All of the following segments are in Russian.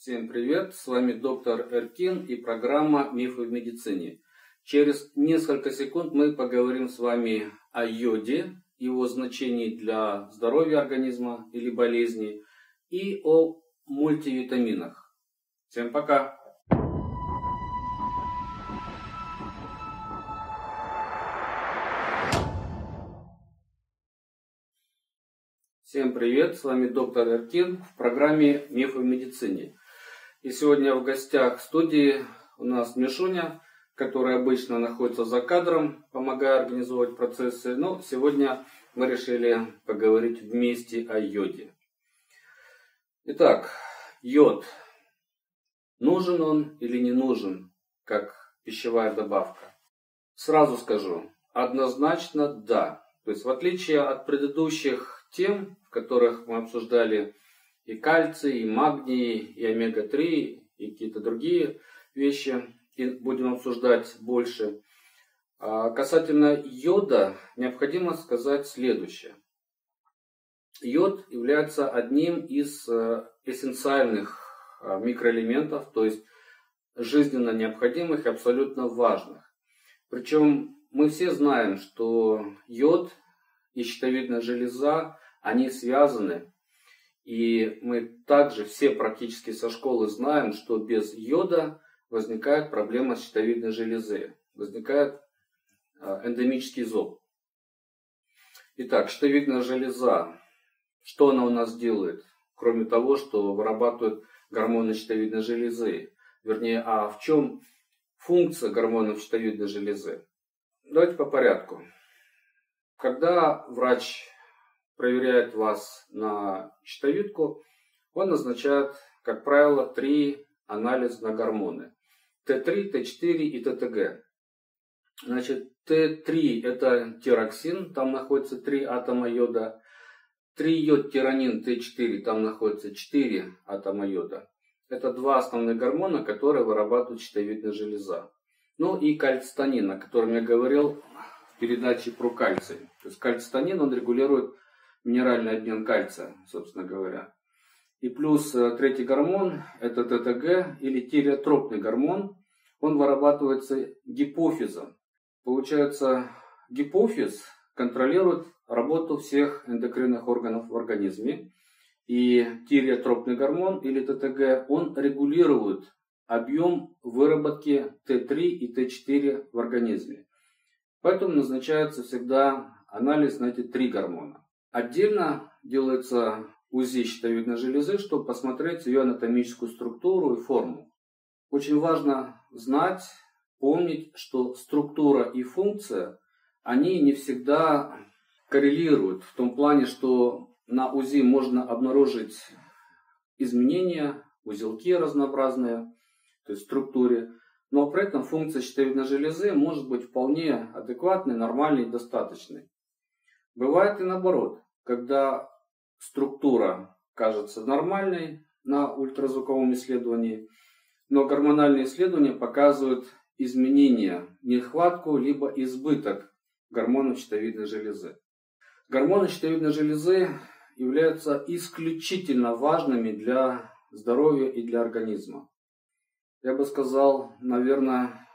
Всем привет, с вами доктор Эркин и программа «Мифы в медицине». Через несколько секунд мы поговорим с вами о йоде, его значении для здоровья организма или болезни и о мультивитаминах. Всем пока! Всем привет, с вами доктор Эркин в программе «Мифы в медицине». И сегодня в гостях студии у нас Мишуня, который обычно находится за кадром, помогая организовывать процессы. Но сегодня мы решили поговорить вместе о йоде. Итак, йод. Нужен он или не нужен, как пищевая добавка? Сразу скажу, однозначно да. То есть в отличие от предыдущих тем, в которых мы обсуждали и кальций, и магний, и омега-3, и какие-то другие вещи, будем обсуждать больше. А касательно йода, необходимо сказать следующее. Йод является одним из э, эссенциальных э, микроэлементов, то есть жизненно необходимых и абсолютно важных. Причем мы все знаем, что йод и щитовидная железа, они связаны и мы также все практически со школы знаем, что без йода возникает проблема щитовидной железы, возникает а, эндемический зоб. Итак, щитовидная железа, что она у нас делает? Кроме того, что вырабатывает гормоны щитовидной железы. Вернее, а в чем функция гормонов щитовидной железы? Давайте по порядку. Когда врач проверяет вас на щитовидку, он назначает, как правило, три анализа на гормоны. Т3, Т4 и ТТГ. Значит, Т3 это тироксин, там находится 3 атома йода. 3 йод тиранин Т4, там находится 4 атома йода. Это два основных гормона, которые вырабатывает щитовидная железа. Ну и кальцитонин, о котором я говорил в передаче про кальций. То есть кальцитонин, он регулирует минеральный обмен кальция, собственно говоря. И плюс э, третий гормон, это ТТГ или тиреотропный гормон, он вырабатывается гипофизом. Получается, гипофиз контролирует работу всех эндокринных органов в организме. И тиреотропный гормон или ТТГ, он регулирует объем выработки Т3 и Т4 в организме. Поэтому назначается всегда анализ на эти три гормона. Отдельно делается УЗИ щитовидной железы, чтобы посмотреть ее анатомическую структуру и форму. Очень важно знать, помнить, что структура и функция, они не всегда коррелируют в том плане, что на УЗИ можно обнаружить изменения, узелки разнообразные, то есть в структуре, но при этом функция щитовидной железы может быть вполне адекватной, нормальной и достаточной. Бывает и наоборот, когда структура кажется нормальной на ультразвуковом исследовании, но гормональные исследования показывают изменения, нехватку либо избыток гормонов щитовидной железы. Гормоны щитовидной железы являются исключительно важными для здоровья и для организма. Я бы сказал, наверное,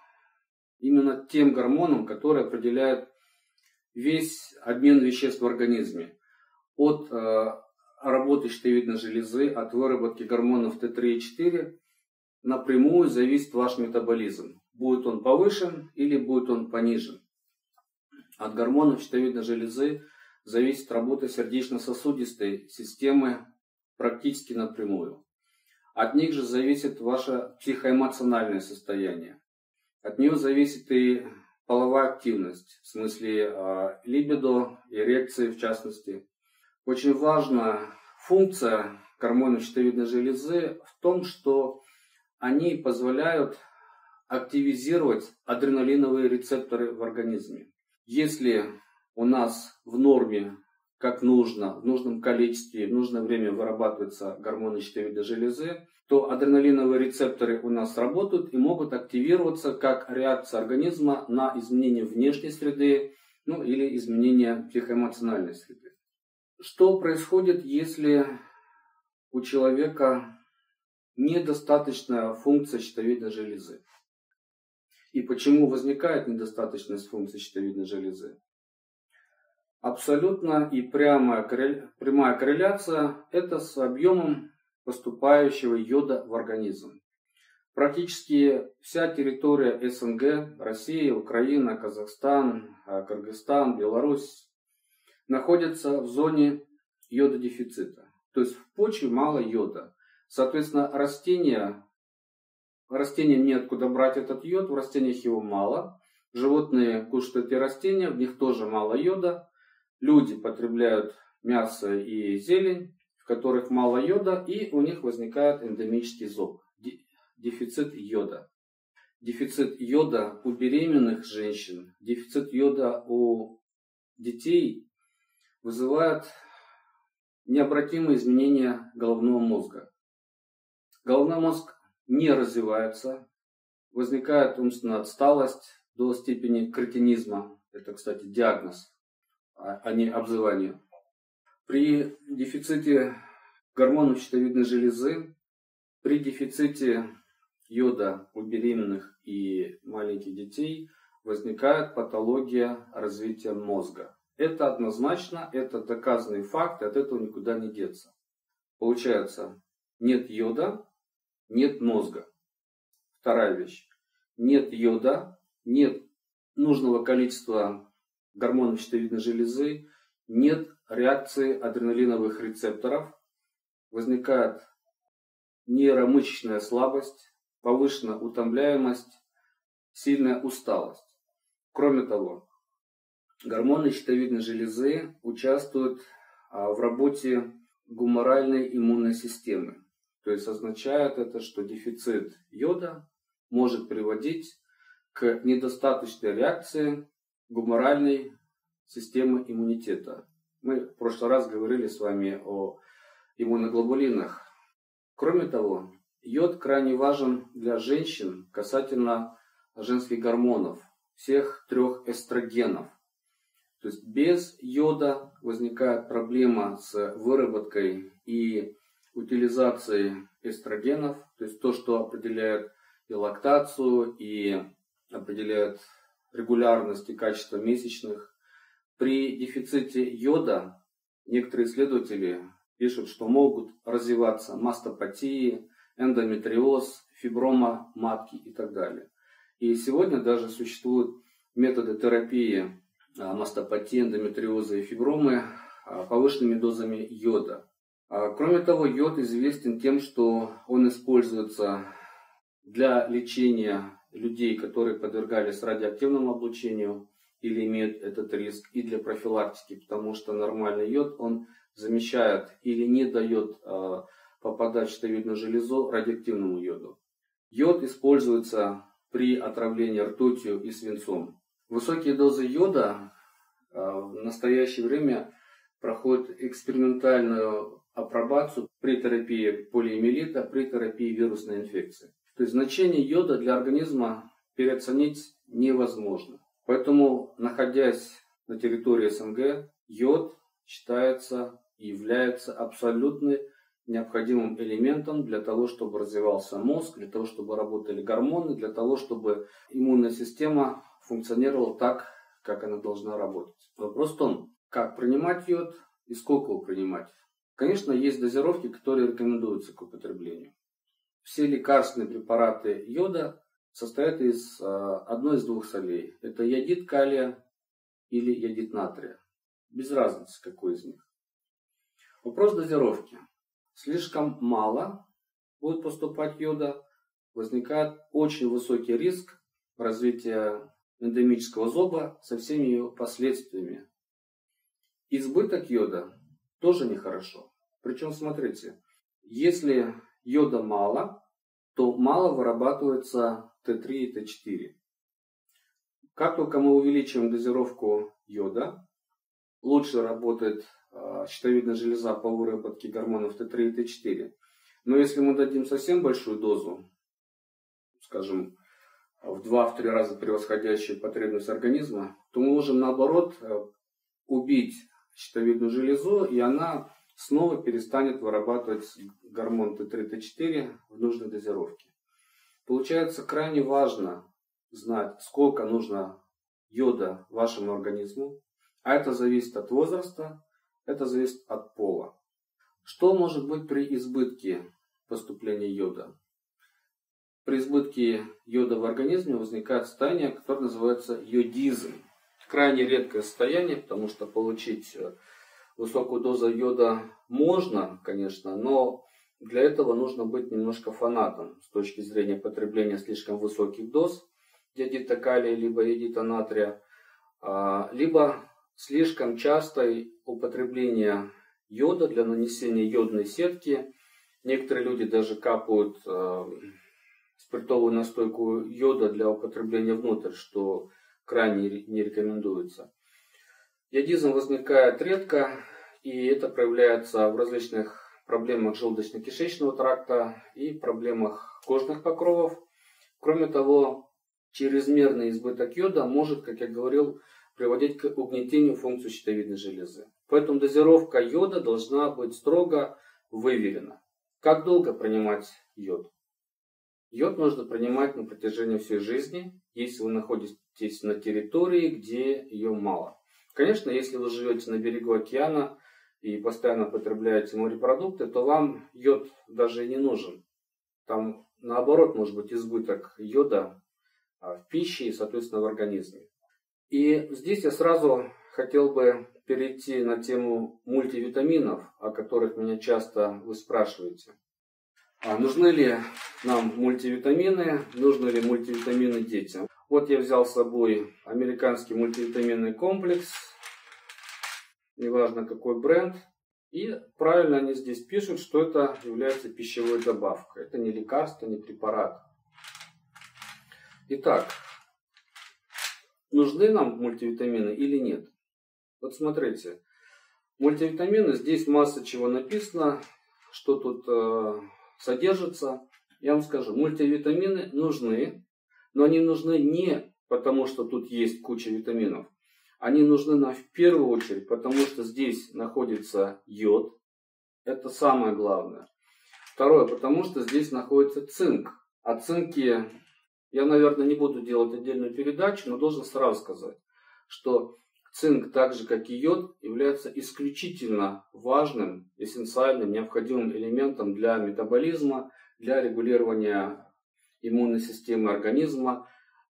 именно тем гормоном, который определяет весь обмен веществ в организме. От э, работы щитовидной железы, от выработки гормонов Т3 и 4 напрямую зависит ваш метаболизм. Будет он повышен или будет он понижен. От гормонов щитовидной железы зависит работа сердечно-сосудистой системы практически напрямую. От них же зависит ваше психоэмоциональное состояние. От нее зависит и половая активность, в смысле э, либидо, эрекции в частности. Очень важна функция гормонов щитовидной железы в том, что они позволяют активизировать адреналиновые рецепторы в организме. Если у нас в норме, как нужно, в нужном количестве, в нужное время вырабатываются гормоны щитовидной железы, то адреналиновые рецепторы у нас работают и могут активироваться как реакция организма на изменение внешней среды, ну или изменение психоэмоциональной среды. Что происходит, если у человека недостаточная функция щитовидной железы. И почему возникает недостаточность функции щитовидной железы? Абсолютно и прямая, прямая корреляция – это с объемом поступающего йода в организм. Практически вся территория СНГ, Россия, Украина, Казахстан, а, Кыргызстан, Беларусь, находится в зоне йододефицита. То есть в почве мало йода. Соответственно, растения, растениям неоткуда брать этот йод, в растениях его мало. Животные кушают эти растения, в них тоже мало йода. Люди потребляют мясо и зелень, которых мало йода, и у них возникает эндемический зоб дефицит йода. Дефицит йода у беременных женщин, дефицит йода у детей вызывает необратимые изменения головного мозга. Головной мозг не развивается, возникает умственная отсталость до степени кретинизма. Это, кстати, диагноз, а, а не обзывание. При дефиците гормонов щитовидной железы, при дефиците йода у беременных и маленьких детей возникает патология развития мозга. Это однозначно, это доказанный факт, от этого никуда не деться. Получается, нет йода, нет мозга. Вторая вещь. Нет йода, нет нужного количества гормонов щитовидной железы, нет реакции адреналиновых рецепторов, возникает нейромышечная слабость, повышенная утомляемость, сильная усталость. Кроме того, гормоны щитовидной железы участвуют а, в работе гуморальной иммунной системы. То есть означает это, что дефицит йода может приводить к недостаточной реакции гуморальной системы иммунитета. Мы в прошлый раз говорили с вами о иммуноглобулинах. Кроме того, Йод крайне важен для женщин касательно женских гормонов, всех трех эстрогенов. То есть без йода возникает проблема с выработкой и утилизацией эстрогенов, то есть то, что определяет и лактацию, и определяет регулярность и качество месячных. При дефиците йода некоторые исследователи пишут, что могут развиваться мастопатии, эндометриоз, фиброма матки и так далее. И сегодня даже существуют методы терапии а, мастопатии, эндометриоза и фибромы а, повышенными дозами йода. А, кроме того, йод известен тем, что он используется для лечения людей, которые подвергались радиоактивному облучению или имеют этот риск, и для профилактики, потому что нормальный йод, он замещает или не дает попадать в щитовидную железу радиоактивному йоду. Йод используется при отравлении ртутью и свинцом. Высокие дозы йода а, в настоящее время проходят экспериментальную апробацию при терапии полиэмилита, при терапии вирусной инфекции. То есть значение йода для организма переоценить невозможно. Поэтому, находясь на территории СНГ, йод считается и является абсолютной необходимым элементом для того, чтобы развивался мозг, для того, чтобы работали гормоны, для того, чтобы иммунная система функционировала так, как она должна работать. Вопрос в том, как принимать йод и сколько его принимать. Конечно, есть дозировки, которые рекомендуются к употреблению. Все лекарственные препараты йода состоят из э, одной из двух солей. Это йодид калия или йодид натрия. Без разницы, какой из них. Вопрос дозировки слишком мало будет поступать йода, возникает очень высокий риск развития эндемического зоба со всеми его последствиями. Избыток йода тоже нехорошо. Причем, смотрите, если йода мало, то мало вырабатывается Т3 и Т4. Как только мы увеличиваем дозировку йода, лучше работает а, щитовидная железа по выработке гормонов Т3 и Т4. Но если мы дадим совсем большую дозу, скажем, в 2-3 раза превосходящую потребность организма, то мы можем наоборот э, убить щитовидную железу, и она снова перестанет вырабатывать гормон Т3, Т4 в нужной дозировке. Получается крайне важно знать, сколько нужно йода вашему организму, а это зависит от возраста, это зависит от пола. Что может быть при избытке поступления йода? При избытке йода в организме возникает состояние, которое называется йодизм. Крайне редкое состояние, потому что получить э, высокую дозу йода можно, конечно, но для этого нужно быть немножко фанатом с точки зрения потребления слишком высоких доз диодита калия либо йодита натрия, а, либо слишком частое употребление йода для нанесения йодной сетки. Некоторые люди даже капают э, спиртовую настойку йода для употребления внутрь, что крайне не рекомендуется. Йодизм возникает редко, и это проявляется в различных проблемах желудочно-кишечного тракта и проблемах кожных покровов. Кроме того, чрезмерный избыток йода может, как я говорил, приводить к угнетению функции щитовидной железы. Поэтому дозировка йода должна быть строго выверена. Как долго принимать йод? Йод нужно принимать на протяжении всей жизни, если вы находитесь на территории, где ее мало. Конечно, если вы живете на берегу океана и постоянно потребляете морепродукты, то вам йод даже не нужен. Там наоборот может быть избыток йода а, в пище и, соответственно, в организме. И здесь я сразу хотел бы перейти на тему мультивитаминов, о которых меня часто вы спрашиваете. А нужны ли нам мультивитамины, нужны ли мультивитамины детям? Вот я взял с собой американский мультивитаминный комплекс, неважно какой бренд. И правильно они здесь пишут, что это является пищевой добавкой. Это не лекарство, не препарат. Итак, нужны нам мультивитамины или нет? Вот смотрите, мультивитамины, здесь масса чего написано, что тут э, содержится. Я вам скажу, мультивитамины нужны, но они нужны не потому, что тут есть куча витаминов. Они нужны нам в первую очередь, потому что здесь находится йод. Это самое главное. Второе, потому что здесь находится цинк. О цинке я, наверное, не буду делать отдельную передачу, но должен сразу сказать, что цинк, так же как и йод, является исключительно важным, эссенциальным, необходимым элементом для метаболизма, для регулирования иммунной системы организма,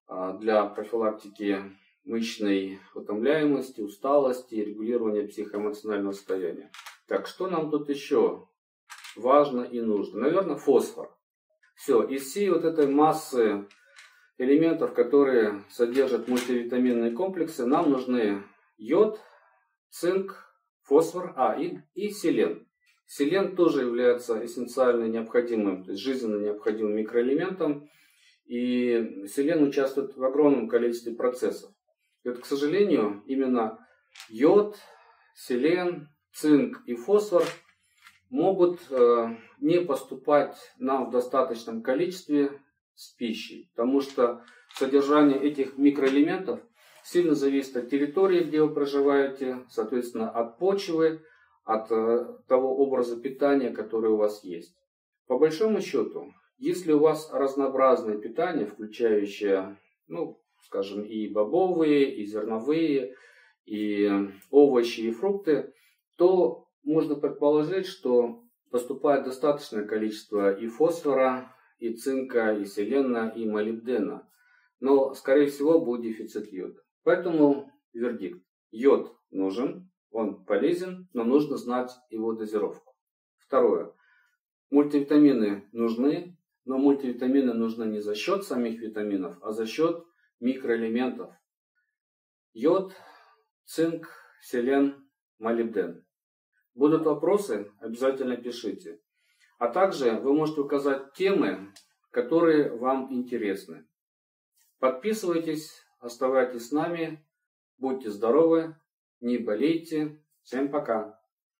а, для профилактики мышечной утомляемости, усталости, регулирования психоэмоционального состояния. Так, что нам тут еще важно и нужно? Наверное, фосфор. Все, из всей вот этой массы элементов, которые содержат мультивитаминные комплексы, нам нужны йод, цинк, фосфор, а и, и селен. Селен тоже является эссенциально необходимым, то есть жизненно необходимым микроэлементом. И селен участвует в огромном количестве процессов. И вот, к сожалению, именно йод, селен, цинк и фосфор могут э, не поступать нам в достаточном количестве с пищей, потому что содержание этих микроэлементов сильно зависит от территории, где вы проживаете, соответственно, от почвы, от э, того образа питания, который у вас есть. По большому счету, если у вас разнообразное питание, включающее, ну, скажем, и бобовые, и зерновые, и овощи, и фрукты, то можно предположить, что поступает достаточное количество и фосфора, и цинка, и селена, и молибдена. Но, скорее всего, будет дефицит йода. Поэтому вердикт. Йод нужен, он полезен, но нужно знать его дозировку. Второе. Мультивитамины нужны, но мультивитамины нужны не за счет самих витаминов, а за счет микроэлементов. Йод, цинк, селен, молибден. Будут вопросы, обязательно пишите. А также вы можете указать темы, которые вам интересны. Подписывайтесь, оставайтесь с нами, будьте здоровы, не болейте. Всем пока!